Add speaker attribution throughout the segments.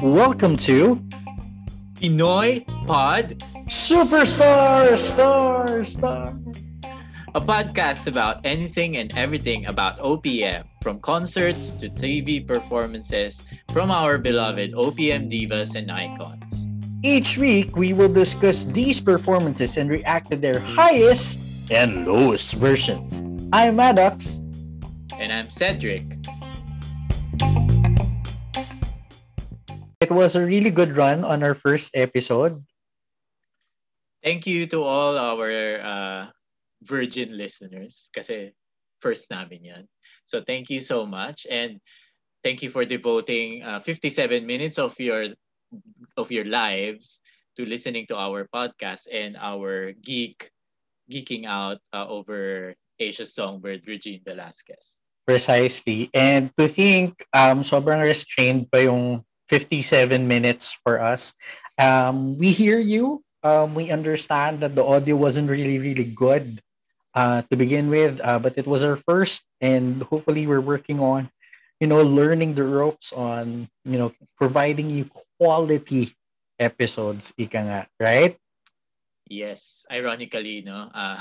Speaker 1: Welcome to
Speaker 2: Pinoy Pod,
Speaker 1: Superstar Star Star.
Speaker 2: a podcast about anything and everything about OPM, from concerts to TV performances from our beloved OPM divas and icons.
Speaker 1: Each week, we will discuss these performances and react to their highest and lowest versions. I'm Maddox.
Speaker 2: And I'm Cedric.
Speaker 1: It was a really good run on our first episode.
Speaker 2: Thank you to all our uh, virgin listeners kasi first namin yan. So thank you so much and thank you for devoting uh, 57 minutes of your of your lives to listening to our podcast and our geek geeking out uh, over Asia songbird Regine Velasquez.
Speaker 1: Precisely. And to think, um, sobrang restrained pa yung 57 minutes for us. Um, we hear you. Um, we understand that the audio wasn't really, really good uh, to begin with, uh, but it was our first, and hopefully we're working on, you know, learning the ropes on, you know, providing you quality episodes, ika nga, right?
Speaker 2: Yes, ironically, no. Uh,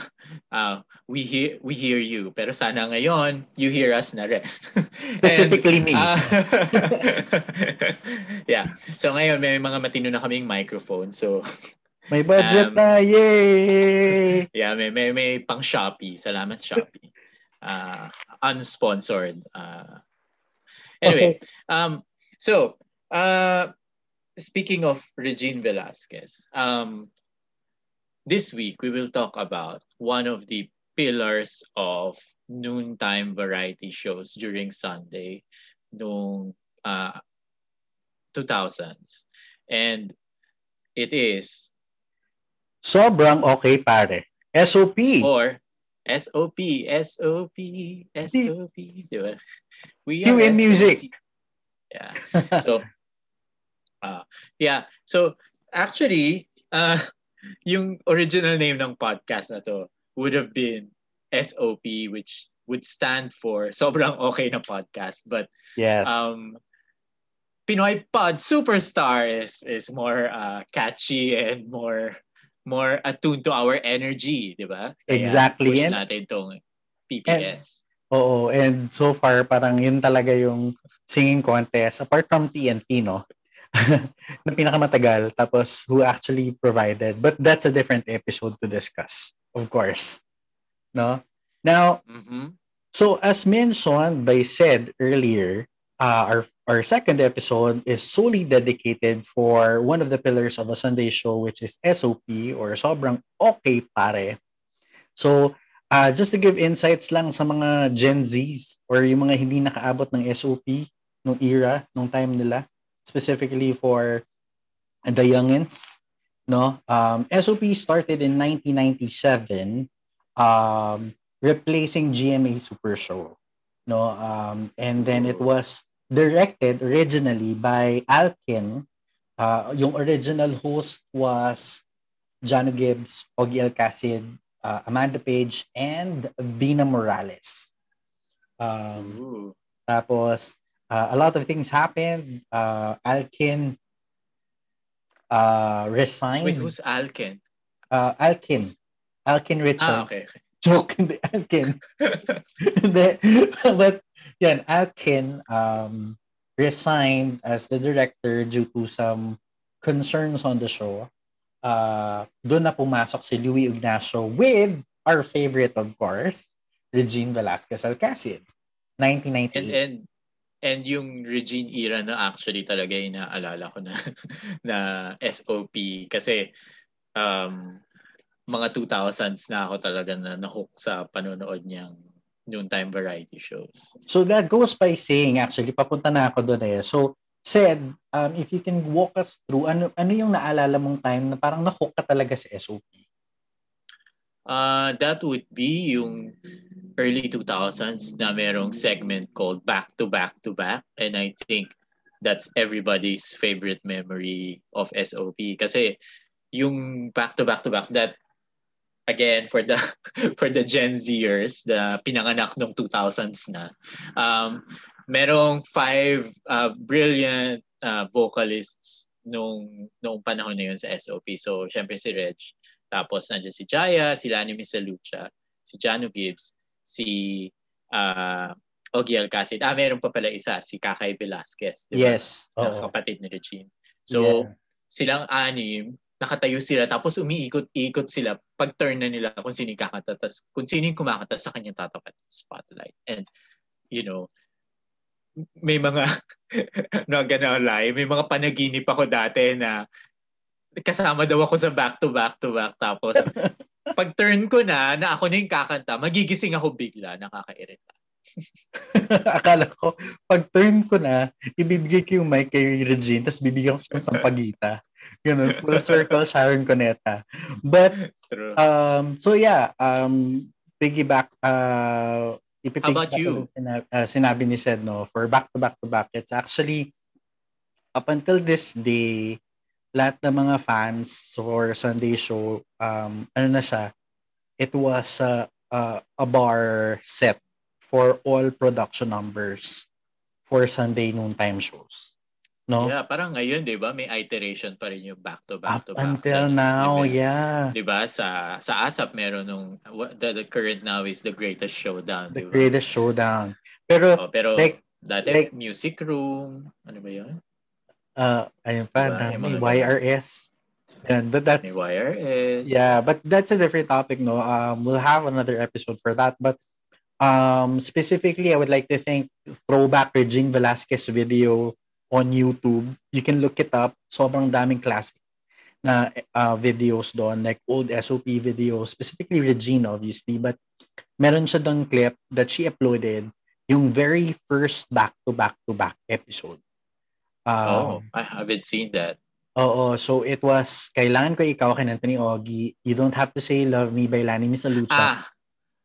Speaker 2: uh, we hear we hear you, pero sana ngayon you hear us na rin.
Speaker 1: Specifically me.
Speaker 2: uh, yeah. So ngayon may mga matino na kaming microphone. So
Speaker 1: May budget
Speaker 2: Um,
Speaker 1: na, yay!
Speaker 2: yeah, may may, may pang Shopee. Salamat Shopee. Uh, unsponsored. Uh, anyway, um so uh speaking of Regine Velasquez, um this week we will talk about one of the pillars of noontime variety shows during Sunday noong uh, 2000s. And it is
Speaker 1: Sobrang okay, pare. SOP.
Speaker 2: or SOP, SOP, SOP? We are
Speaker 1: in music.
Speaker 2: Yeah. So, uh, yeah. So, actually, uh, yung original name ng podcast na to would have been SOP, which would stand for Sobrang Okay na Podcast. But
Speaker 1: yes.
Speaker 2: um, Pinoy Pod Superstar is is more uh, catchy and more more attuned to our energy, di ba? Kaya
Speaker 1: Exactly. And-
Speaker 2: natin tong PPS.
Speaker 1: Oo, and so far parang yun talaga yung singing contest apart from TNT, no? Na pinakamatagal tapos who actually provided. But that's a different episode to discuss, of course. No? Now,
Speaker 2: Mhm.
Speaker 1: so as mentioned by said earlier, uh, our our second episode is solely dedicated for one of the pillars of a Sunday show, which is SOP or Sobrang Okay Pare. So, uh, just to give insights lang sa mga Gen Zs or yung mga hindi nakaabot ng SOP nung era, nung time nila, specifically for the youngins, no? Um, SOP started in 1997, um, replacing GMA Super Show, no? Um, and then it was directed originally by Alkin. Uh, yung original host was John Gibbs, Ogie Alcacid, uh, Amanda Page, and Vina Morales. Um,
Speaker 2: Ooh.
Speaker 1: tapos, uh, a lot of things happened. Uh, Alkin uh, resigned.
Speaker 2: Wait, who's Alkin?
Speaker 1: uh, Alkin. Alkin Richards.
Speaker 2: Ah, okay.
Speaker 1: Joke, hindi. Alkin. Hindi. But, yan, Alkin um, resigned as the director due to some concerns on the show. Uh, doon na pumasok si Louis Ignacio with our favorite, of course, Regine Velasquez Alcacid.
Speaker 2: and
Speaker 1: 1998.
Speaker 2: and and yung Regine era na actually talaga yung naalala ko na na SOP kasi um mga 2000s na ako talaga na nahook sa panonood niyang noontime variety shows.
Speaker 1: So that goes by saying, actually, papunta na ako doon eh. So, said, um, if you can walk us through, ano, ano yung naalala mong time na parang nahook ka talaga sa SOP?
Speaker 2: Uh, that would be yung early 2000s na merong segment called Back to Back to Back. And I think that's everybody's favorite memory of SOP. Kasi yung Back to Back to Back, that again for the for the Gen Zers, the pinanganak nung 2000s na. Um, merong five uh, brilliant uh, vocalists nung nung panahon na yun sa SOP. So, syempre si Reg, tapos nandiyan si Jaya, si Lani Misalucha, si Jano Gibbs, si uh, Ogie Alcacid. Ah, meron pa pala isa, si Kakay Velasquez.
Speaker 1: Diba? Yes.
Speaker 2: Na kapatid ni Regine. So, yes. silang anim, nakatayo sila tapos umiikot-ikot sila pag turn na nila kung sino yung kakanta tapos kung sino yung kumakanta sa kanya tatapat spotlight and you know may mga no gonna lie may mga panaginip ako dati na kasama daw ako sa back to back to back tapos pag turn ko na na ako na yung kakanta magigising ako bigla nakakairita
Speaker 1: Akala ko, pag turn ko na, ibibigay ko yung mic kay Regine, tapos bibigyan ko siya ng sampagita. Ganun, full circle Sharon Cuneta. But, um, so yeah, um, piggyback, uh,
Speaker 2: about you?
Speaker 1: Sinabi, uh, sinabi ni Sed, no, for back to back to back, it's actually, up until this day, lahat ng mga fans for Sunday show, um, ano na siya, it was uh, uh, a bar set for all production numbers for Sunday noontime shows. No?
Speaker 2: Yeah, parang ngayon, 'di ba, may iteration pa rin yung back to back
Speaker 1: Up
Speaker 2: to back.
Speaker 1: Until now, event. yeah.
Speaker 2: 'Di ba? Sa sa ASAP meron nung the, the current now is the greatest showdown,
Speaker 1: The
Speaker 2: diba?
Speaker 1: greatest showdown. Pero
Speaker 2: oh, pero
Speaker 1: like,
Speaker 2: dati like, music room, ano ba 'yun?
Speaker 1: Uh, ayun pa, diba? may YRS. And but that's
Speaker 2: YRS.
Speaker 1: Yeah, but that's a different topic, no. Um, we'll have another episode for that, but Um, specifically, I would like to thank Throwback Regine Velasquez video on YouTube. You can look it up. Sobrang daming classic na uh, videos doon, like old SOP videos, specifically Regine, obviously. But meron siya doon clip that she uploaded yung very first back-to-back-to-back episode.
Speaker 2: Um, oh, I haven't seen that.
Speaker 1: Oo, so it was Kailangan Ko Ikaw kay Anthony Ogie, You Don't Have to Say Love Me by Lani Misalucha.
Speaker 2: Ah,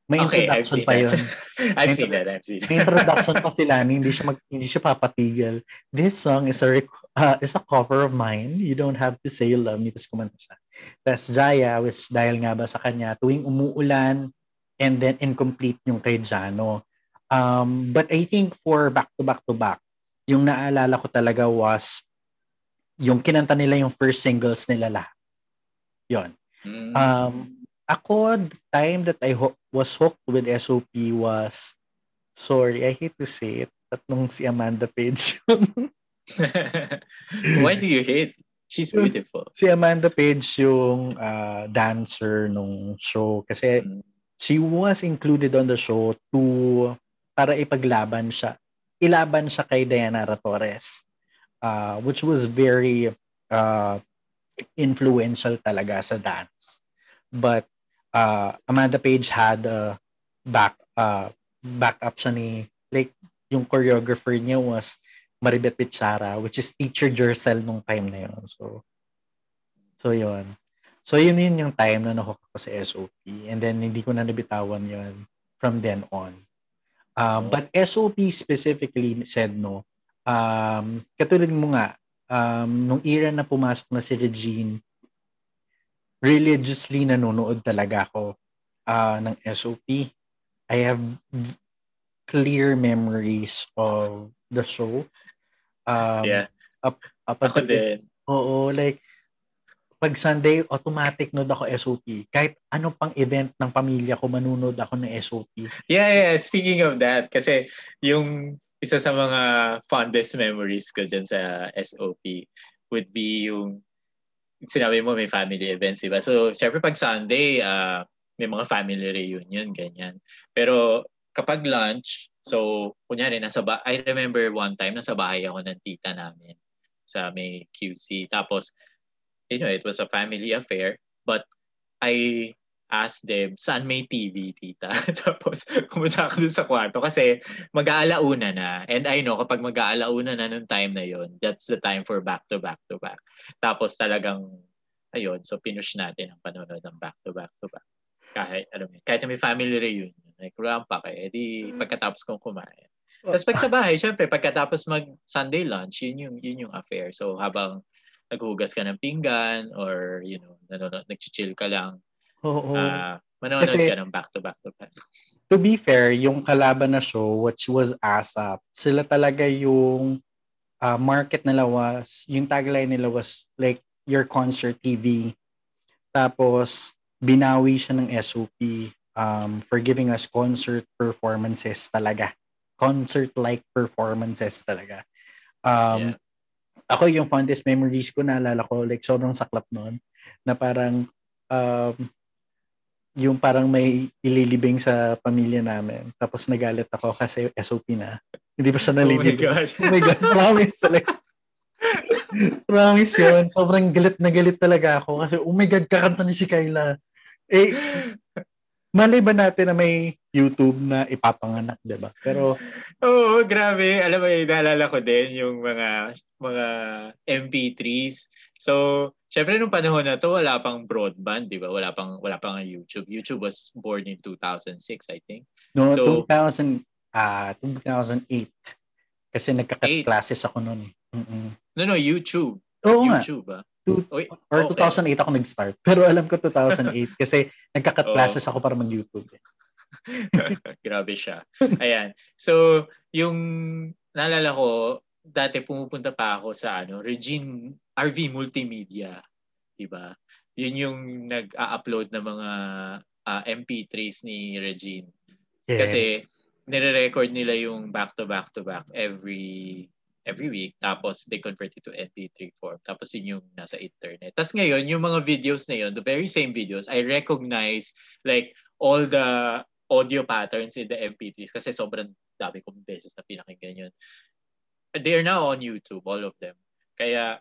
Speaker 1: may okay, introduction pa yun.
Speaker 2: I've seen that. I've seen that.
Speaker 1: May introduction pa sila, hindi siya mag, hindi siya papatigil. This song is a uh, is a cover of mine. You don't have to say love me. Tapos kumanta siya. Tapos Jaya, which dahil nga ba sa kanya, tuwing umuulan, and then incomplete yung kay Jano. Um, but I think for back yung naalala ko talaga was yung kinanta nila yung first singles nila lahat. Yun. Mm. Um, ako, the time that I ho- was hooked with SOP was, sorry, I hate to say it, tatlong si Amanda Page.
Speaker 2: Why do you hate? She's beautiful.
Speaker 1: Si Amanda Page yung uh, dancer nung show kasi mm. she was included on the show to para ipaglaban siya. Ilaban siya kay Diana Torres. Uh, which was very uh, influential talaga sa dance. But uh, Amanda Page had a back uh, backup siya ni like yung choreographer niya was Maribet Pichara which is teacher Jercel nung time na yun. So so yun. So yun yun yung time na nahook ako sa SOP and then hindi ko na nabitawan yun from then on. Um, but SOP specifically said no. Um, katulad mo nga, um, nung era na pumasok na si Regine, religiously nanonood talaga ako uh, ng SOP. I have clear memories of the show. Um,
Speaker 2: yeah.
Speaker 1: Up, up ako din. Oo, like, pag Sunday, automatic nod ako SOP. Kahit anong pang event ng pamilya ko, manunod ako ng SOP.
Speaker 2: Yeah, yeah. Speaking of that, kasi yung isa sa mga fondest memories ko dyan sa SOP would be yung sinabi mo may family events, diba? So, syempre pag Sunday, uh, may mga family reunion, ganyan. Pero kapag lunch, so, kunyari, nasa ba- I remember one time, nasa bahay ako ng tita namin sa may QC. Tapos, you know, it was a family affair, but I asked them, saan may TV, tita? Tapos, pumunta ako dun sa kwarto kasi mag-aalauna na. And I know, kapag mag-aalauna na nung time na yon that's the time for back to back to back. Tapos talagang, ayun, so pinush natin ang panonood ng back to back to back. Kahit, alam mo, kahit may family reunion, like, rampa kayo, edi pagkatapos kong kumain. Tapos pag sa bahay, syempre, pagkatapos mag Sunday lunch, yun yung, yun yung affair. So habang naghugas ka ng pinggan or, you know, nanonood, nag-chill ka lang,
Speaker 1: Oo.
Speaker 2: Uh, manonood
Speaker 1: Kasi-
Speaker 2: ka ng back to back to back.
Speaker 1: to be fair, yung kalaban na show, which was ASAP, sila talaga yung uh, market nila was, yung tagline nila was like your concert TV. Tapos, binawi siya ng SOP um, for giving us concert performances talaga. Concert-like performances talaga. Um,
Speaker 2: Yeah.
Speaker 1: Ako yung fondest memories ko, naalala ko, like sobrang saklap noon, na parang um, yung parang may ililibing sa pamilya namin. Tapos nagalit ako kasi SOP na. Hindi pa siya
Speaker 2: Oh my
Speaker 1: nalilibing.
Speaker 2: God.
Speaker 1: Oh my God, promise talaga. promise yun. Sobrang galit na galit talaga ako. Kasi, oh my God, kakanta ni si Kyla. Eh, malay ba natin na may YouTube na ipapanganak, di ba? Pero,
Speaker 2: Oo, grabe. Alam mo, naalala ko din yung mga mga MP3s. So, syempre nung panahon na to, wala pang broadband, di ba? Wala pang wala pang YouTube. YouTube was born in 2006, I think.
Speaker 1: no,
Speaker 2: So-
Speaker 1: 2000, ah 2008. Kasi nagka-classes ako noon. Mm-mm.
Speaker 2: No, no, YouTube.
Speaker 1: Oo nga.
Speaker 2: YouTube, ah.
Speaker 1: Two- Or
Speaker 2: okay.
Speaker 1: 2008 ako nag-start. Pero alam ko 2008 kasi nagka-classes ako para mag-YouTube. eh.
Speaker 2: Grabe siya. Ayan. So, yung naalala ko, dati pumupunta pa ako sa ano, Regine RV Multimedia, 'di ba? Yun yung nag-a-upload ng mga ah, MP3s ni Regine.
Speaker 1: Yeah.
Speaker 2: Kasi nire-record nila yung back to back to back every every week tapos they convert it to MP3 form tapos yun yung nasa internet. Tapos ngayon yung mga videos na yun, the very same videos, I recognize like all the audio patterns in the MP3s kasi sobrang dami kong beses na pinakinggan yun. They are now on YouTube, all of them. Kaya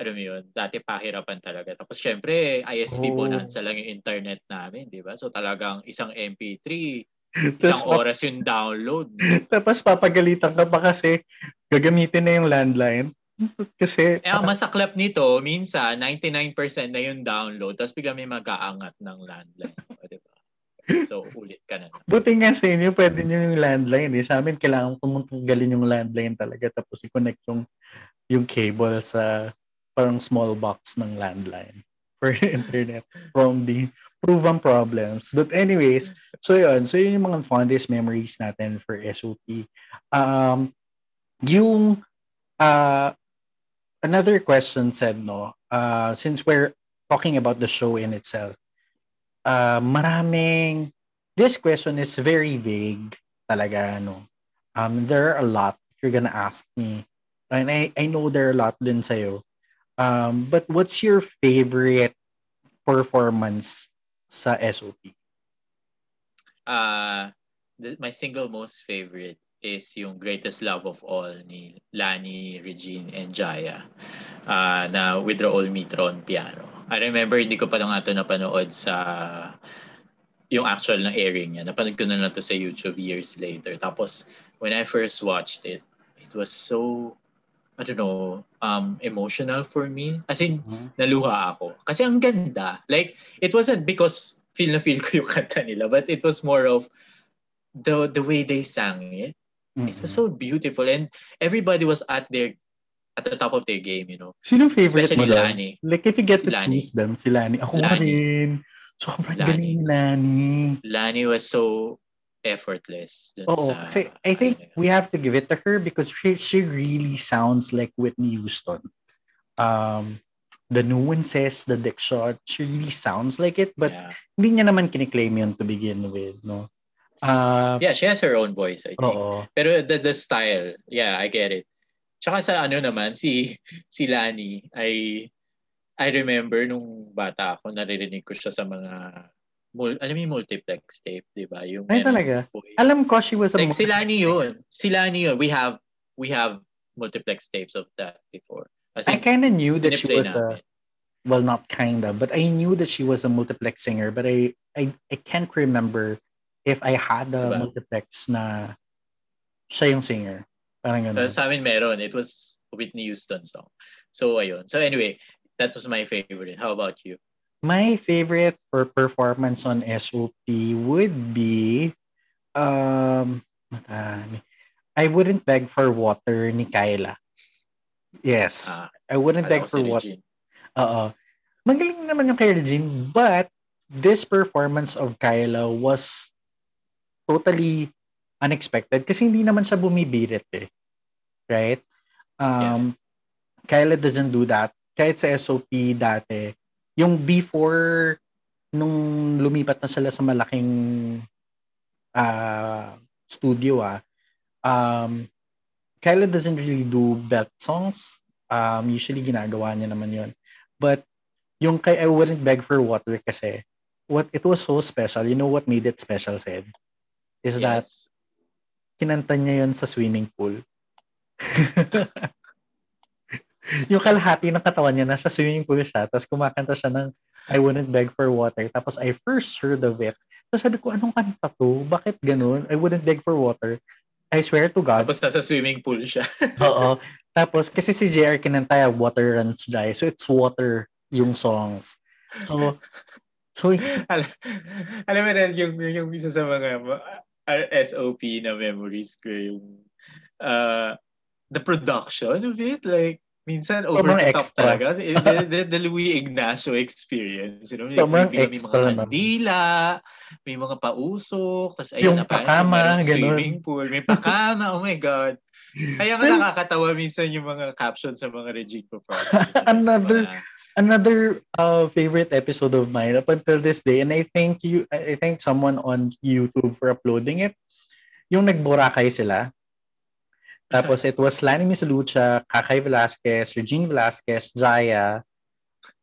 Speaker 2: alam mo yun, dati pahirapan talaga. Tapos syempre, ISP
Speaker 1: Oh.
Speaker 2: bonanza lang yung internet namin, di ba? So talagang isang MP3,
Speaker 1: Tapos,
Speaker 2: isang oras yung download.
Speaker 1: tapos papagalitan ka pa kasi gagamitin na yung landline. Kasi,
Speaker 2: Eh, ang masaklap nito, minsan, 99% na yung download, tapos bigla may mag-aangat ng landline. O, di ba? So, ulit ka na. naman.
Speaker 1: buti nga sa inyo, pwede nyo yung landline. Eh. Sa amin, kailangan tumutanggalin yung landline talaga tapos i-connect yung, yung cable sa parang small box ng landline for internet from the proven problems. But anyways, so yun. So yun yung mga fondest memories natin for SOP. Um, yung uh, another question said, no, uh, since we're talking about the show in itself, uh, maraming, this question is very vague talaga, no. Um, there are a lot, you're gonna ask me, and I, I know there are a lot din sa'yo. Um, but what's your favorite performance sa SOP?
Speaker 2: Uh, my single most favorite is yung Greatest Love of All ni Lani, Regine, and Jaya uh, na Withdrawal Meter on Piano. I remember hindi ko pa lang ito napanood sa yung actual na airing niya. Napanood ko na lang to sa YouTube years later. Tapos, when I first watched it, it was so, I don't know, um, emotional for me. As in, naluha ako. Kasi ang ganda. Like, it wasn't because feel na feel ko yung kanta nila, but it was more of the the way they sang it. It was so beautiful and everybody was at their at the top of their game, you know.
Speaker 1: Sino favorite
Speaker 2: Especially
Speaker 1: mo doon?
Speaker 2: Lani.
Speaker 1: Like, if you get
Speaker 2: Si
Speaker 1: to
Speaker 2: Lani.
Speaker 1: choose them, si Lani. Ako
Speaker 2: Lani.
Speaker 1: rin. Sobrang
Speaker 2: Lani.
Speaker 1: galing ni Lani.
Speaker 2: Lani was so effortless.
Speaker 1: Oo.
Speaker 2: sa,
Speaker 1: Kasi I think
Speaker 2: ano,
Speaker 1: we have to give it to her because she, she really sounds like Whitney Houston. Um, the nuances, the diction, she really sounds like it, but
Speaker 2: yeah.
Speaker 1: hindi niya naman kiniklaim yun to begin with, no? Uh,
Speaker 2: yeah, she has her own voice, I think.
Speaker 1: Oo.
Speaker 2: Pero the, the style, yeah, I get it. Tsaka sa ano naman, si, si Lani, I, I remember nung bata ako, naririnig ko siya sa mga, mul, alam mo yung multiplex tape, di ba? Yung,
Speaker 1: Ay, talaga?
Speaker 2: boy.
Speaker 1: Alam ko she was a
Speaker 2: Like, si Lani yun. Si Lani yun. We have, we have multiplex tapes of that before. As
Speaker 1: I
Speaker 2: in,
Speaker 1: kind of knew that she was a
Speaker 2: namin.
Speaker 1: well not kinda but I knew that she was a multiplex singer but I I, I can't remember if I had a
Speaker 2: Diba?
Speaker 1: multiplex na siya yung singer parang
Speaker 2: So,
Speaker 1: ganun
Speaker 2: sa amin meron. It was a Whitney Houston song. So, ayun. So, anyway, that was my favorite. How about you?
Speaker 1: My favorite for performance on SOP would be um madami. I wouldn't beg for water ni Kyla yes
Speaker 2: Ah,
Speaker 1: I wouldn't beg for
Speaker 2: si
Speaker 1: water. Oo. Magaling naman yung kay Regine, but this performance of Kyla was totally unexpected kasi hindi naman siya bumibirit eh. Right? Um, yeah. Kyla doesn't do that. Kahit sa SOP dati, yung before nung lumipat na sila sa malaking uh, studio ah, um, Kyla doesn't really do belt songs. Um, usually ginagawa niya naman yon But yung kay I Wouldn't Beg for Water kasi, what it was so special, you know what made it special, said? Is yes. that kinanta niya yon sa swimming pool. yung kalahati ng katawan niya, nasa swimming pool siya, tapos kumakanta siya ng I wouldn't beg for water. Tapos I first heard of it. Tapos sabi ko, anong kanta to? Bakit ganun? I wouldn't beg for water. I swear to God.
Speaker 2: Tapos nasa swimming pool siya.
Speaker 1: Oo. Tapos, kasi si JR kinanta, water runs dry. So, it's water yung songs. So, so,
Speaker 2: alam, alam mo na, yung, yung isa sa mga uh, SOP na memories ko, yung uh, the production of it, like, minsan over Sobrang the top extra. talaga. the, the, the Louis Ignacio experience. You know?
Speaker 1: Sobrang may, extra
Speaker 2: may mga dila, may mga pausok, tapos ayun,
Speaker 1: yung pakama,
Speaker 2: swimming pool, may pakama, oh my God. Kaya nga nakakatawa minsan yung mga captions sa mga Regine performances.
Speaker 1: another, another uh, favorite episode of mine up until this day, and I thank you, I thank someone on YouTube for uploading it. Yung nagborakay sila, tapos it was Lani Misalucha, Kakay Velasquez, Regine Velasquez, Zaya.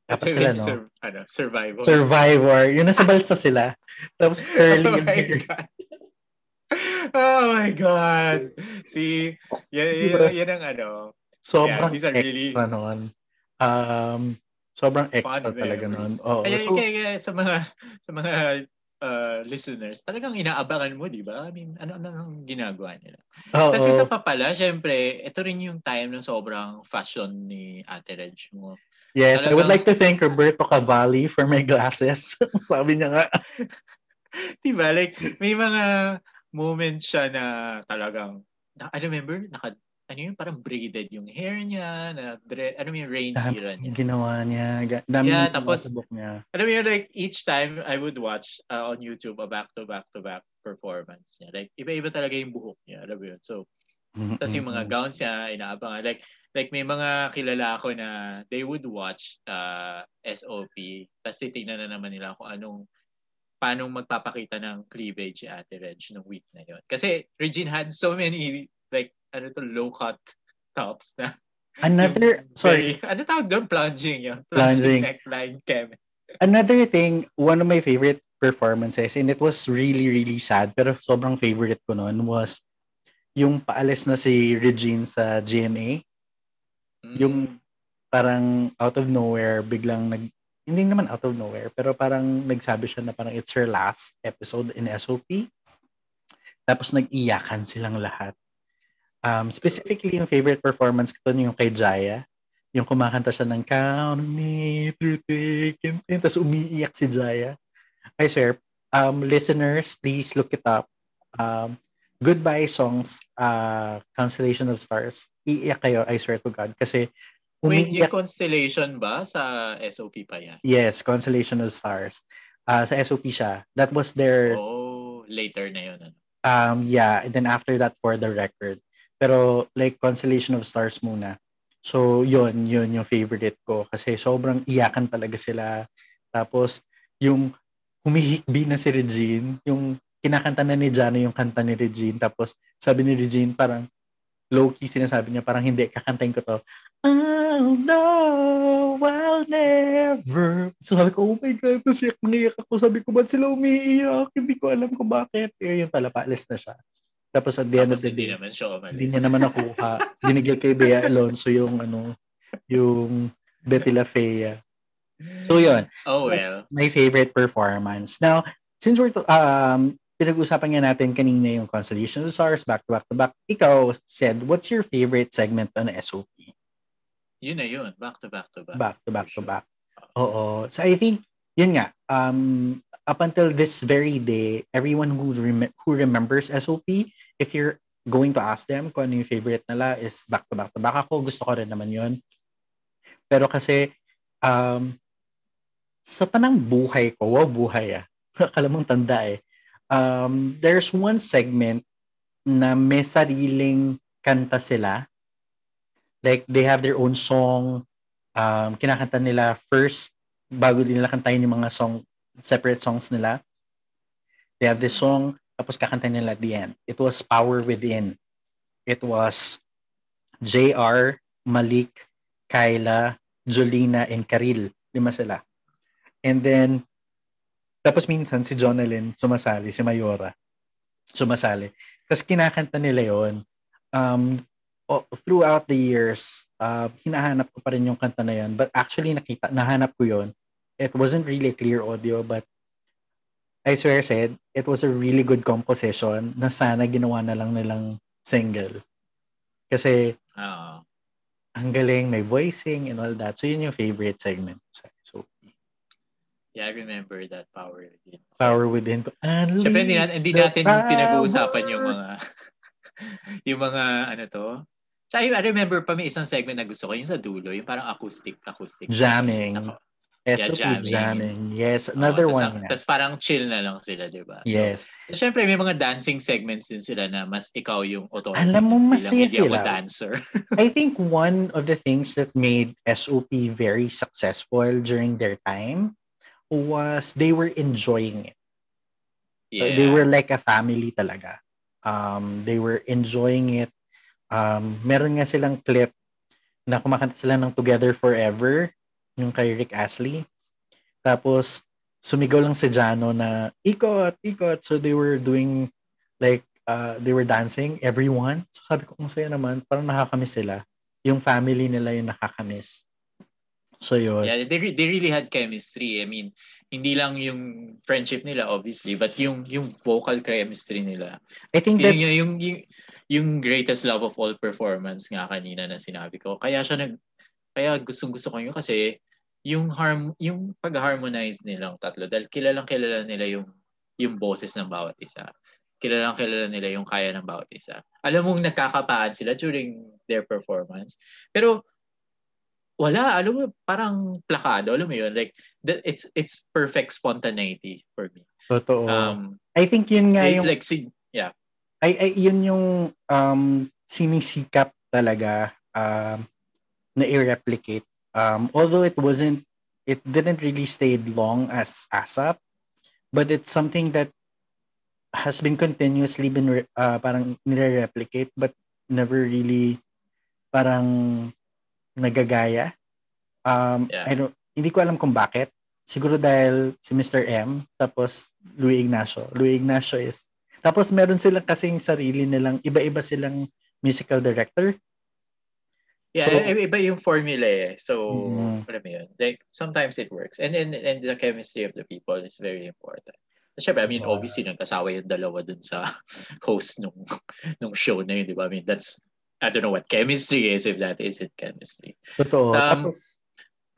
Speaker 2: Dapat sila, no? Sur- ano, survivor.
Speaker 1: Survivor. Yun, nasa balsa sila. Tapos Curly.
Speaker 2: oh my God. Oh my God. See, yan, yan, yan ang ano.
Speaker 1: Sobrang yeah, really extra noon. Um, sobrang extra talaga noon. Oh,
Speaker 2: kaya, so, kaya, kaya, sa mga sa mga uh, listeners, talagang inaabangan mo, di ba? I mean, ano ano ang ginagawa nila. Oh, Kasi sa pa pala, syempre, ito rin yung time ng sobrang fashion ni Ate Reg mo.
Speaker 1: Yes, talagang, I would like to thank Roberto Cavalli for my glasses. Sabi niya nga.
Speaker 2: di ba? Like, may mga moments siya na talagang, I remember, naka, ano yung parang braided yung hair niya, na dre, ano yung reindeer niya.
Speaker 1: Ginawa niya. Dami
Speaker 2: yeah, tapos,
Speaker 1: niya.
Speaker 2: Alam mo yun, like, each time I would watch uh, on YouTube a back-to-back-to-back performance niya. Like, iba-iba talaga yung buhok niya. Alam mo yun? So, mm-hmm. tapos yung mga gowns niya, inaabangan. Like, like may mga kilala ko na they would watch uh, SOP, tapos titignan na naman nila kung anong paano magpapakita ng cleavage si Ate Reg nung week na yon. Kasi Regine had so many like ano to, low cut tops na.
Speaker 1: Another, sorry.
Speaker 2: ano tawag doon? Plunging yun.
Speaker 1: Plunging.
Speaker 2: Plunging neckline chem.
Speaker 1: Another thing, one of my favorite performances, and it was really, really sad, pero sobrang favorite ko noon was yung paalis na si Regine sa GMA. Mm. Yung parang out of nowhere, biglang nag, hindi naman out of nowhere, pero parang nagsabi siya na parang it's her last episode in SOP. Tapos nag-iyakan silang lahat. Um, specifically, yung favorite performance ko yung kay Jaya. Yung kumakanta siya ng Count Me Through Thick and Thin. Tapos umiiyak si Jaya. I swear, um, listeners, please look it up. Um, Goodbye Songs, uh, Constellation of Stars. Iiyak kayo, I swear to God. Kasi
Speaker 2: umiiyak. Wait, yung Constellation ba? Sa SOP pa yan?
Speaker 1: Yes, Constellation of Stars. Uh, sa SOP siya. That was their...
Speaker 2: Oh, later na yun. Ano?
Speaker 1: Um, yeah, and then after that, for the record. Pero like Constellation of Stars muna. So yun, yun yung favorite ko kasi sobrang iyakan talaga sila. Tapos yung humihikbi na si Regine, yung kinakanta na ni Jana yung kanta ni Regine. Tapos sabi ni Regine parang low-key sinasabi niya parang hindi, kakantayin ko to. Oh no, I'll never. So sabi ko, oh my God, tapos iyak ako. Sabi ko, ba't sila umiiyak? Hindi ko alam kung bakit. Eh, yun pala, paalis na siya. Tapos at the end of the
Speaker 2: day, naman siya umalis.
Speaker 1: Hindi niya naman nakuha. Binigay kay Bea Alonso yung ano, yung Betty La Fea. So yun.
Speaker 2: Oh so, well.
Speaker 1: My favorite performance. Now, since we're to, um pinag-usapan nga natin kanina yung Constellation of Stars back to back to back. Ikaw said, what's your favorite segment on SOP?
Speaker 2: Yun na yun. Back to back to back.
Speaker 1: Back to back to back. Oo. So I think yun nga, um, up until this very day, everyone who, rem- who remembers SOP, if you're going to ask them kung ano yung favorite nila is back to back to back ako, gusto ko rin naman yun. Pero kasi, um, sa tanang buhay ko, wow, buhay ah. Akala mong tanda eh. Um, there's one segment na may sariling kanta sila. Like, they have their own song. Um, kinakanta nila first bago din nila kantahin yung mga song, separate songs nila. They have this song, tapos kakanta nila at the end. It was Power Within. It was JR, Malik, Kyla, Jolina, and Karil. Lima sila. And then, tapos minsan si Jonalyn sumasali, si Mayora sumasali. Tapos kinakanta nila yon um, throughout the years, uh, hinahanap ko pa rin yung kanta na yun. But actually, nakita, nahanap ko yon It wasn't really clear audio, but I swear said, it was a really good composition na sana ginawa na lang nilang single. Kasi, uh, ang galing, may voicing and all that. So, yun yung favorite segment. So,
Speaker 2: Yeah, I remember that power within.
Speaker 1: Power within.
Speaker 2: Siyempre, hindi, natin, hindi natin pinag-uusapan yung mga yung mga ano to. So, I remember pa may isang segment na gusto ko, yung sa dulo, yung parang acoustic, acoustic.
Speaker 1: Jamming. Ako, SOP yeah, jamming. jamming. Yes, another oh, one.
Speaker 2: Tapos parang chill na lang sila, di ba?
Speaker 1: Yes.
Speaker 2: So, syempre, may mga dancing segments din sila na mas ikaw yung authority.
Speaker 1: Alam mo, masaya sila.
Speaker 2: dancer.
Speaker 1: I think one of the things that made SOP very successful during their time was they were enjoying it. Yeah. They were like a family talaga. Um, they were enjoying it. Um, meron nga silang clip na kumakanta sila ng Together Forever, yung kay Rick Astley. Tapos, sumigaw lang si Jano na, ikot, ikot. So, they were doing, like, uh, they were dancing, everyone. So, sabi ko, kung saya naman, parang nakakamiss sila. Yung family nila yung nakakamiss. So yun.
Speaker 2: Yeah, they, they really had chemistry. I mean, hindi lang yung friendship nila obviously, but yung yung vocal chemistry nila.
Speaker 1: I think that's
Speaker 2: yung, yung, yung, yung greatest love of all performance nga kanina na sinabi ko. Kaya siya nag kaya gustong-gusto ko yun kasi yung harm yung pag-harmonize nilang tatlo dahil kilalang kilala nila yung yung boses ng bawat isa. Kilalang kilala nila yung kaya ng bawat isa. Alam mong nakakapaan sila during their performance. Pero wala, alam mo, parang plakado, alam mo yun, like, the, it's it's perfect spontaneity for me.
Speaker 1: Totoo. Um, I think yun nga yung...
Speaker 2: Like.
Speaker 1: Ay, ay, yun yung um, sinisikap talaga um, na i-replicate. Um, although it wasn't, it didn't really stay long as ASAP, but it's something that has been continuously been uh, parang nire-replicate but never really parang nagagaya. Um, yeah. I don't, hindi ko alam kung bakit. Siguro dahil si Mr. M, tapos Louis Ignacio. Louis Ignacio is, tapos meron silang kasing sarili nilang, iba-iba silang musical director.
Speaker 2: Yeah, so, iba yung formula eh. So, mm, alam mo yun. Like, sometimes it works. And, and, and the chemistry of the people is very important. Siyempre, I mean, wow. obviously, nagkasawa yung dalawa dun sa host nung, nung show na yun, di ba? I mean, that's I don't know what chemistry is if that isn't chemistry.
Speaker 1: Totoo. Um, Tapos,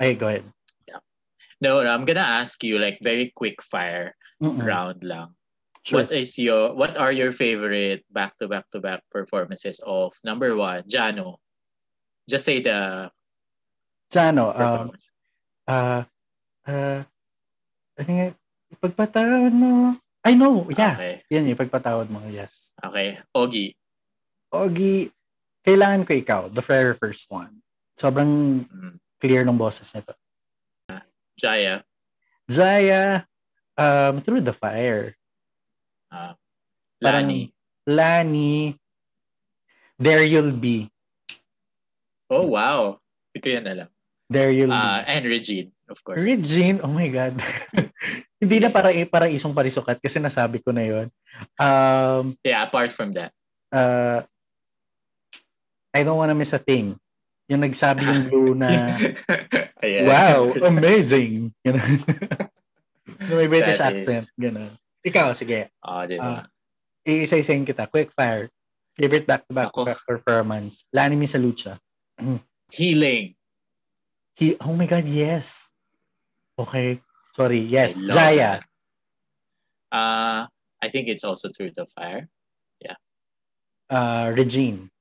Speaker 1: ay, go ahead.
Speaker 2: Yeah. No, I'm gonna ask you like very quick fire Mm-mm. round lang. Sure. What is your what are your favorite back to back to back performances of number one, Jano? Just say the
Speaker 1: Jano, um, uh, uh, ano nga, pagpatawad mo. I know, yeah. Okay. Yan yung pagpatawad mo, yes.
Speaker 2: Okay. Ogi.
Speaker 1: Ogi, kailangan ko ikaw, the very first one. Sobrang mm. clear ng boses nito.
Speaker 2: Jaya.
Speaker 1: Jaya, um, Through the Fire.
Speaker 2: Uh, Lani.
Speaker 1: Lani, There You'll Be.
Speaker 2: Oh, wow. Ito yan alam.
Speaker 1: There You'll
Speaker 2: uh,
Speaker 1: Be.
Speaker 2: And Regine, of course.
Speaker 1: Regine, oh my God. Hindi na para, para isong parisukat kasi nasabi ko na yon. Um,
Speaker 2: yeah, apart from that.
Speaker 1: Uh, I don't wanna miss a thing. Yung nagsabi yung Blue na, wow, amazing. You know? may British That accent. Is... Ganun. Ikaw, sige.
Speaker 2: Oh, di ba? Uh,
Speaker 1: iisa-isayin kita. Quick fire. Favorite back-to-back back performance. Lani Misalucha.
Speaker 2: Healing.
Speaker 1: He, oh my God, yes. Okay. Sorry. Yes. Jaya.
Speaker 2: Uh, I think it's also Through the Fire. Yeah.
Speaker 1: Uh, Regine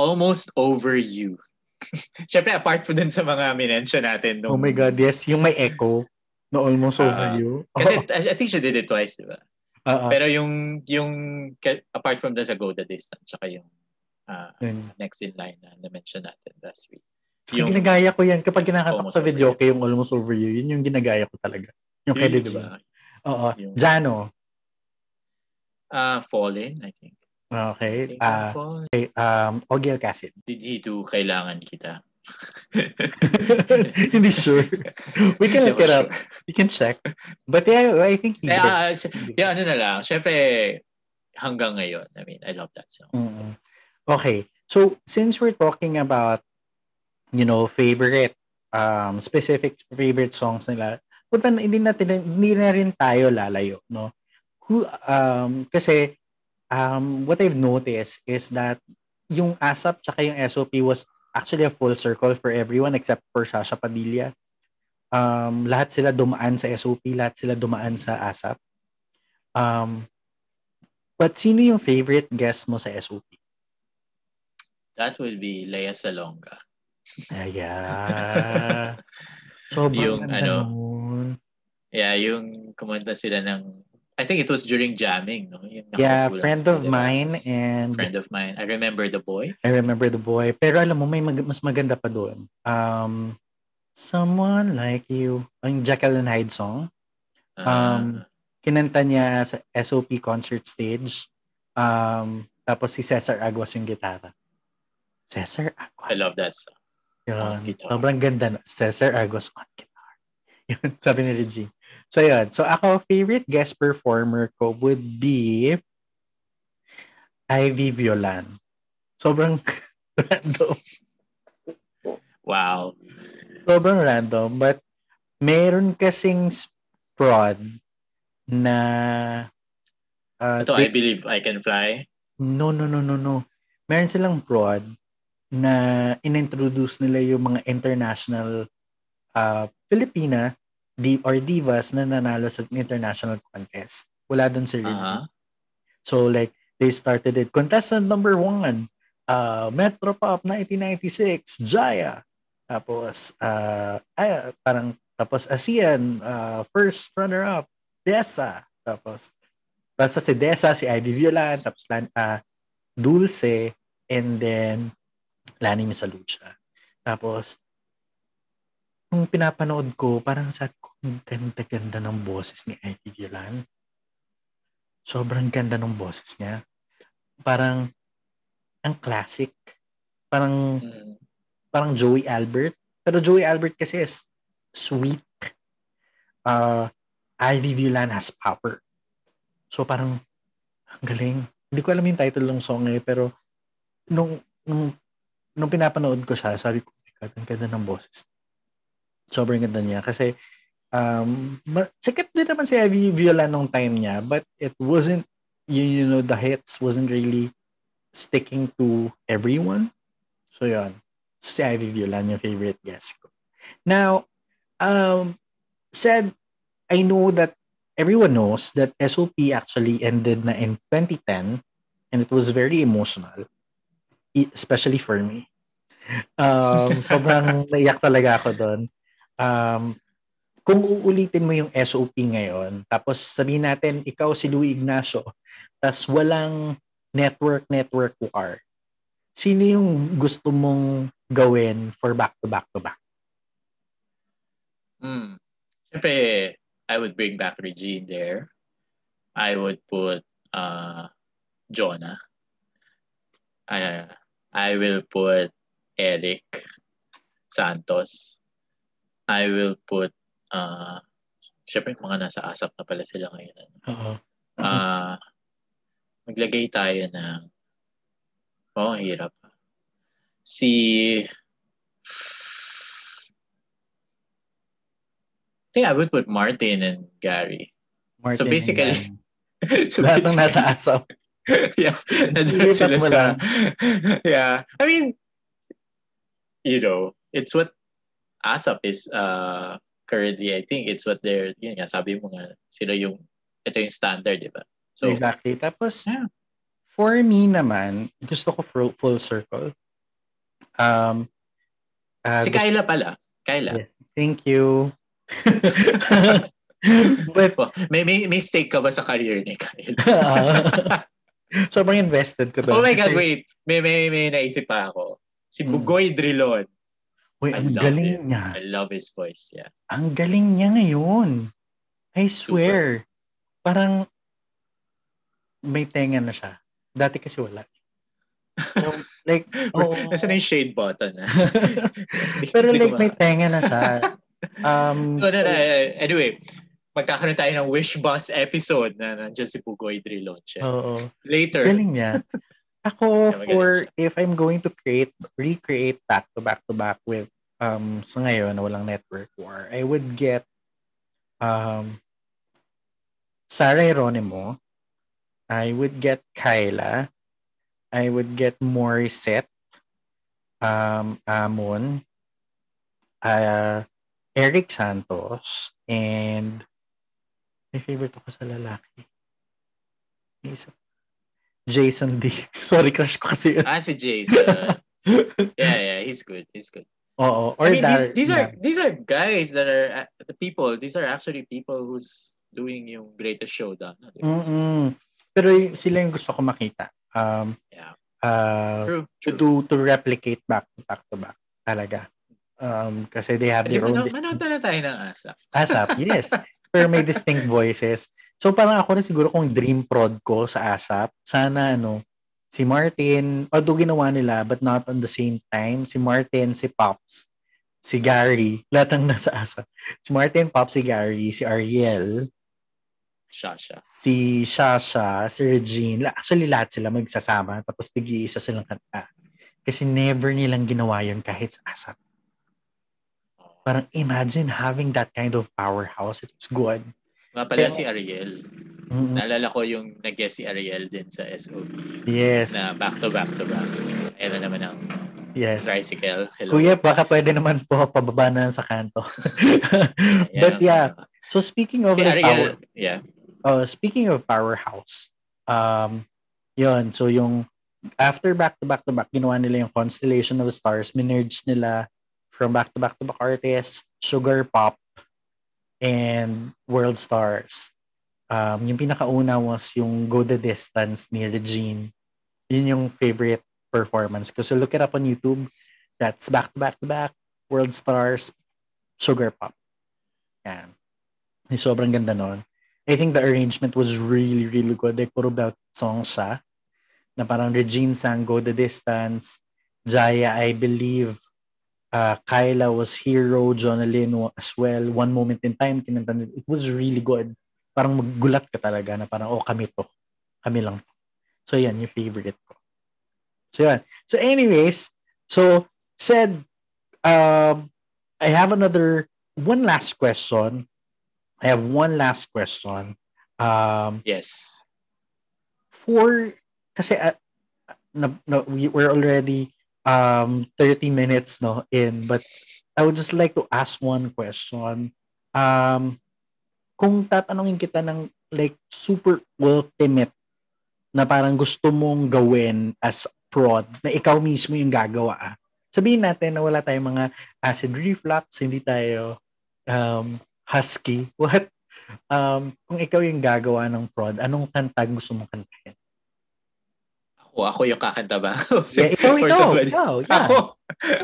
Speaker 2: almost over you. Siyempre, apart po dun sa mga minention natin. Nung,
Speaker 1: oh my God, yes. Yung may echo na almost
Speaker 2: Ah,
Speaker 1: over you.
Speaker 2: Kasi I, I think she did it twice, di ba?
Speaker 1: Oo.
Speaker 2: Pero yung, yung, apart from the sa Go the Distance, tsaka yung ah,
Speaker 1: Yun.
Speaker 2: next in line na na-mention natin last week.
Speaker 1: Yung,
Speaker 2: Yung-
Speaker 1: ginagaya ko yan. Kapag kinakatak
Speaker 2: Almost
Speaker 1: sa video, okay, yung almost over you, yun yung ginagaya ko talaga. Yung kay
Speaker 2: Yun,
Speaker 1: Regine.
Speaker 2: di ba?
Speaker 1: Oo.
Speaker 2: Yung-
Speaker 1: Jano.
Speaker 2: Ah, Fallen, I think. I
Speaker 1: Okay.
Speaker 2: think
Speaker 1: Ah,
Speaker 2: Fallen.
Speaker 1: okay. Um, Ogiel Casid.
Speaker 2: Did he do Kailangan Kita?
Speaker 1: Hindi sure. We can look it up. You can check. But yeah, I think he
Speaker 2: Eh,
Speaker 1: did.
Speaker 2: ah, yeah, ano na lang. Siyempre, hanggang ngayon, I mean, I love that song.
Speaker 1: Mm-mm. Okay. So, since we're talking about, you know, favorite, um, specific favorite songs nila, punta na, hindi natin, hindi na rin tayo lalayo, no? Who, um, kasi, um, what I've noticed is that yung ASAP tsaka yung SOP was actually a full circle for everyone except for Shasha Padilla. Um, lahat sila dumaan sa SOP, lahat sila dumaan sa ASAP. Um, but sino yung favorite guest mo sa SOP?
Speaker 2: That would be Lea Salonga.
Speaker 1: Aya. Sobrang
Speaker 2: Yung ano,
Speaker 1: nun.
Speaker 2: Yeah, yung kumanta sila ng, I think it was during jamming, no?
Speaker 1: Yeah, friend of
Speaker 2: di ba?
Speaker 1: mine and
Speaker 2: Friend of mine. I remember the boy.
Speaker 1: I remember the boy. Pero alam mo, may mag- mas maganda pa doon. Um, Someone Like You. Ang Jekyll and Hyde song. Um,
Speaker 2: Ah,
Speaker 1: Kinanta niya sa SOP concert stage. Um, tapos si Cesar Aguas yung gitara. Cesar Aguas.
Speaker 2: I love that song.
Speaker 1: Yun. Sobrang ganda. na- Cesar Aguas on guitar. Yun, sabi ni Regine. So, yun. So, ako, favorite guest performer ko would be Ivy Violan. Sobrang random.
Speaker 2: Wow.
Speaker 1: Sobrang random. But, meron kasing prod na uh,
Speaker 2: Ito,
Speaker 1: they-
Speaker 2: I Believe I Can Fly.
Speaker 1: No, no, no, no, no. Meron silang prod na inintroduce nila yung mga international uh, Filipina di or divas na nanalo sa international contest. Wala doon si Regine.
Speaker 2: Aha.
Speaker 1: So like, they started it. Contestant number one, uh, Metro Pop 1996, Jaya. Tapos, uh, ay, parang, tapos ASEAN, uh, first runner-up, Desa. Tapos, basta si Desa, si Ivy Violan, tapos uh, Dulce, and then Lani Misalucha. Tapos, nung pinapanood ko, parang ko, ang ganda-ganda ng boses ni Ivy Violan. Sobrang ganda ng boses niya. Parang, ang classic. Parang,
Speaker 2: Mm.
Speaker 1: parang Joey Albert. Pero Joey Albert kasi is sweet. Uh, Ivy Violan has power. So parang, ang galing. Hindi ko alam yung title ng song eh, pero nung, nung, nung pinapanood ko siya, sabi ko, oh God, ang ganda ng boses. Sobrang ganda niya. Kasi, um, sikat din naman si Ivy Violan nung time niya, but it wasn't, you, you know, the hits wasn't really sticking to everyone. So, yun. Si Ivy Violan yung favorite guest ko. Now, um, said, I know that everyone knows that SOP actually ended na in 2010 and it was very emotional, especially for me. Um, sobrang naiyak talaga ako doon. Um, kung uulitin mo yung SOP ngayon, tapos sabihin natin, ikaw si Louis Ignacio, tapos walang network-network war, sino yung gusto mong gawin for back-to-back-to-back?
Speaker 2: Mm. Siyempre, I would bring back Regine there. I would put uh, Jonah. I, I will put Eric Santos. I will put uh, Siyempre, mga nasa asap na pala sila ngayon. ano.
Speaker 1: Oo.
Speaker 2: Ah, maglagay tayo ng oh, hirap. Si think I would put Martin and Gary.
Speaker 1: Martin
Speaker 2: So basically- so
Speaker 1: lahat ng nasa asap.
Speaker 2: yeah, nandun sila sa, yeah. I mean, you know, it's what ASAP is uh, currently, I think it's what they're, yun nga, sabi mo nga, sila yung, ito yung standard, di ba? So,
Speaker 1: exactly. Tapos,
Speaker 2: Yeah.
Speaker 1: for me naman, gusto ko full, full circle. Um, Uh,
Speaker 2: si Kyla pala. Kyla.
Speaker 1: Yes. Thank you. But,
Speaker 2: Oh, may, may mistake ka ba sa career ni Kyla?
Speaker 1: Ah. sobrang invested ko doon.
Speaker 2: oh my God, wait. May, may, may naisip pa ako. Si
Speaker 1: Hmm.
Speaker 2: Bugoy Drilon.
Speaker 1: Uy, ang galing
Speaker 2: him.
Speaker 1: niya.
Speaker 2: I love his voice. Yeah.
Speaker 1: Ang galing niya ngayon. I swear. Parang may tenga na siya. Dati kasi wala. So, like, oo.
Speaker 2: Nasaan na yung shade button? ah?
Speaker 1: Pero like may
Speaker 2: ma-
Speaker 1: tenga na siya. Um,
Speaker 2: So, no, eh, anyway, magkakaroon tayo ng Wish Bus episode na nandiyan si Bugoy Drilon siya.
Speaker 1: oo.
Speaker 2: Later.
Speaker 1: Galing niya. Ako
Speaker 2: Yeah,
Speaker 1: for if I'm going to create recreate back to back to back with um sa ngayon na walang network war, I would get um Sarah Geronimo. I would get Kyla. I would get Morissette. Um Amon. Uh, Eric Santos and my favorite ako sa lalaki. Isa Jason D. Sorry, crush ko kasi. yun.
Speaker 2: Ah, si Jason. yeah, yeah, he's good. He's good.
Speaker 1: Oo. Or
Speaker 2: I mean,
Speaker 1: Dar-
Speaker 2: these, these are
Speaker 1: Dar-
Speaker 2: these are guys that are uh, the people. These are actually people who's doing yung greatest showdown.
Speaker 1: Mm-mm. Pero sila yung gusto ko makita. Um,
Speaker 2: Yeah.
Speaker 1: uh,
Speaker 2: True.
Speaker 1: to
Speaker 2: True.
Speaker 1: do to replicate back to back to back talaga. Um, kasi they have
Speaker 2: Di
Speaker 1: their own
Speaker 2: manood na tayo ng asa.
Speaker 1: ASAP, yes. Pero may distinct voices. So parang ako na siguro kung dream prod ko sa ASAP, sana ano, si Martin, although ginawa nila, but not on the same time, si Martin, si Pops, si Gary, lahat ng nasa ASAP. Si Martin, Pops, si Gary, si Ariel,
Speaker 2: Shasha.
Speaker 1: si Shasha, si Regine, la- actually lahat sila magsasama, tapos tig-iisa silang kanta. Kasi never nilang ginawa yun kahit sa ASAP. Parang imagine having that kind of powerhouse. It's good.
Speaker 2: Nga pala si Ariel.
Speaker 1: Mm-mm.
Speaker 2: Naalala ko yung nag-guest si Ariel din sa SOP.
Speaker 1: Yes.
Speaker 2: Na back to back to back. Ayan na naman ang
Speaker 1: Yes.
Speaker 2: tricycle. Hello.
Speaker 1: Kuya, baka pwede naman po pababa na sa kanto. But yeah, so speaking of
Speaker 2: Si
Speaker 1: the power,
Speaker 2: Ariel, yeah.
Speaker 1: uh, speaking of powerhouse, um, yun, so yung after back to back to back, ginawa nila yung Constellation of Stars, minerge nila from back to back to back artists, Sugar Pop, and World Stars. Um, yung pinakauna was yung Go the Distance ni Regine. Yun yung favorite performance. Kasi look it up on YouTube. That's back to back to back, World Stars, Sugar Pop. Yan. Sobrang ganda nun. I think the arrangement was really, really good. Like, puro belt song siya. Na parang Regine sang Go the Distance. Jaya, I believe, uh, Kyla was Hero, Jonalyn as well. One Moment in Time, kinanta. It was really good. Parang maggulat ka talaga na parang, oh, kami to. Kami lang to. So, yan, yung favorite ko. So, yan. So, anyways, so, said, um, I have another, one last question. I have one last question. Um,
Speaker 2: Yes.
Speaker 1: for kasi uh, na, na, we, we're already um 30 minutes no in but I would just like to ask one question. Um kung tatanungin kita ng like super ultimate na parang gusto mong gawin as prod na ikaw mismo yung gagawa ah. sabihin natin na wala tayong mga acid reflux hindi tayo um husky. What? Um kung ikaw yung gagawa ng prod anong kanta gusto mong kantahin
Speaker 2: Ako, ako yung kakanta ba?
Speaker 1: Yeah, ikaw, ikaw.
Speaker 2: somebody-
Speaker 1: Ikaw, yeah.
Speaker 2: Ako?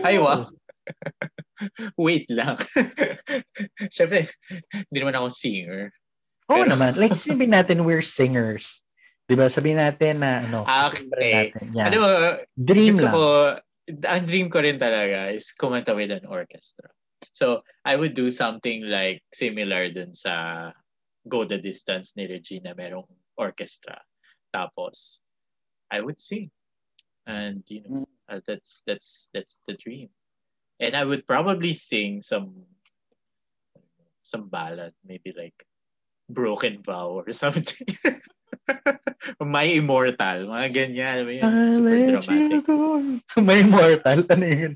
Speaker 2: Ay, wow. Wait lang. Siyempre, hindi naman ako singer.
Speaker 1: Oo
Speaker 2: Pero-
Speaker 1: naman. Like, sabihin natin we're singers. Di ba? Sabihin natin na, ano,
Speaker 2: Ah, okay.
Speaker 1: natin. Yeah.
Speaker 2: Ano
Speaker 1: Dream
Speaker 2: gusto
Speaker 1: lang.
Speaker 2: ko, ang dream ko rin talaga is kumanta with an orchestra. So, I would do something like similar dun sa Go the Distance ni Regina, merong orchestra. Tapos, I would sing. And, you know, uh, that's, that's, that's the dream. And I would probably sing some, some ballad, maybe like Broken Vow or something. My Immortal, mga ganyan.
Speaker 1: I'll
Speaker 2: super dramatic.
Speaker 1: May immortal. Ano yun?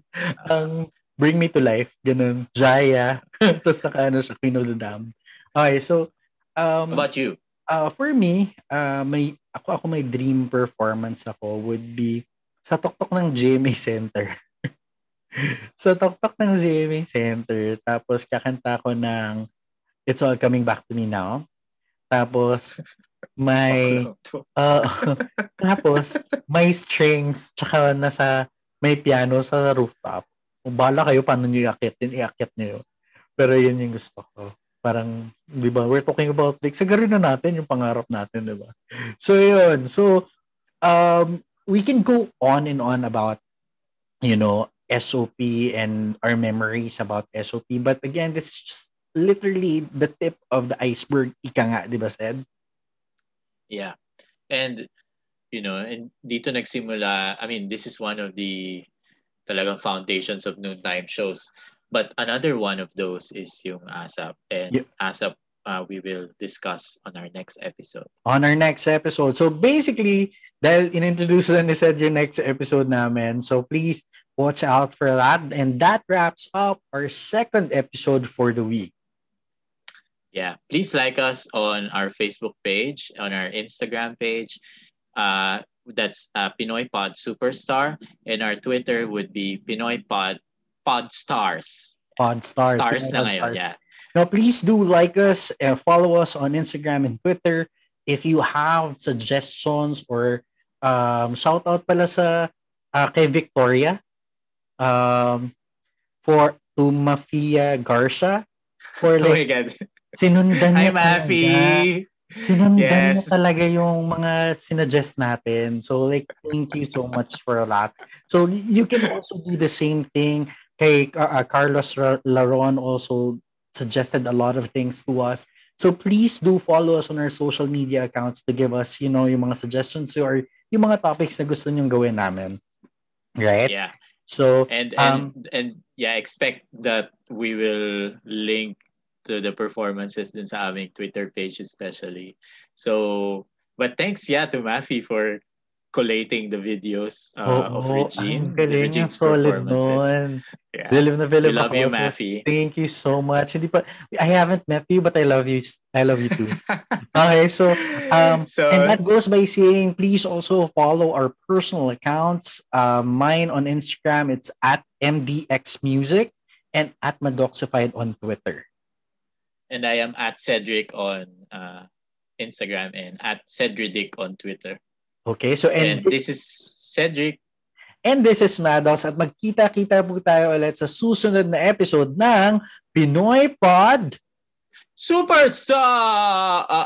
Speaker 1: Ang Bring Me to Life. Ganun. Jaya. Tapos naka ano siya, Queen of the Dam. Okay, so,
Speaker 2: How
Speaker 1: um,
Speaker 2: about you?
Speaker 1: uh, for me, uh, may, ako, ako may dream performance ako would be sa tuktok ng GMA Center. so, tok-tok ng GMA Center. Tapos, kakanta ko ng It's All Coming Back to Me Now. Tapos, may uh, tapos may strings tsaka nasa may piano sa rooftop. Kung bala kayo paano niyo iakyat yun, iakyat niyo. Pero yun yung gusto ko. Parang, di ba, we're talking about like, sagarin na natin yung pangarap natin, di ba? So, yun. So, um, we can go on and on about, you know, SOP and our memories about SOP. But again, this is just literally the tip of the iceberg, ika nga, di ba, said?
Speaker 2: Yeah. And, you know, and dito nagsimula, I mean, this is one of the talagang foundations of noontime shows. But another one of those is yung ASAP. And yeah. ASAP, uh, we will discuss on our next episode.
Speaker 1: On our next episode. So basically, dahil in-introduce na ni said yung next episode namin. So please watch out for that. And that wraps up our second episode for the week.
Speaker 2: Yeah, please like us on our Facebook page, on our Instagram page. Uh, that's uh, Pinoy Pod Superstar, and our Twitter would be Pinoy Pod Pod Stars.
Speaker 1: Pod Stars.
Speaker 2: Stars na ngayon, yeah.
Speaker 1: Now, please do like us and follow us on Instagram and Twitter. If you have suggestions or um, shout out pala sa uh, kay Victoria um, for to Mafia Garcia for
Speaker 2: like, oh my God.
Speaker 1: sinundan
Speaker 2: niya Hi, Mafi!
Speaker 1: Sinundan yes. niya talaga yung mga sinuggest natin. So like, thank you so much for that. So you can also do the same thing kay uh, Carlos Laron also suggested a lot of things to us. So please do follow us on our social media accounts to give us, you know, yung mga suggestions or yung mga topics na gusto nyong gawin namin. Right?
Speaker 2: Yeah.
Speaker 1: So
Speaker 2: and and um, and yeah, expect that we will link to the performances dun sa aming Twitter page especially. So, but thanks yeah to Mafi for collating the videos uh, oh, of Regine.
Speaker 1: Ang galing yung solid nun. Yeah. Believe na
Speaker 2: love you, Maffy.
Speaker 1: Thank you so much. Hindi pa, I haven't met you, but I love you. I love you too. okay, so, um, so, and that goes by saying, please also follow our personal accounts. Uh, mine on Instagram, it's at MDX Music and at Madoxified on Twitter.
Speaker 2: And I am at Cedric on uh, Instagram and at Cedric on Twitter.
Speaker 1: Okay, so
Speaker 2: and, and this is Cedric.
Speaker 1: And this is Maddles at magkita-kita po tayo ulit sa susunod na episode ng Pinoy Pod
Speaker 2: Superstar!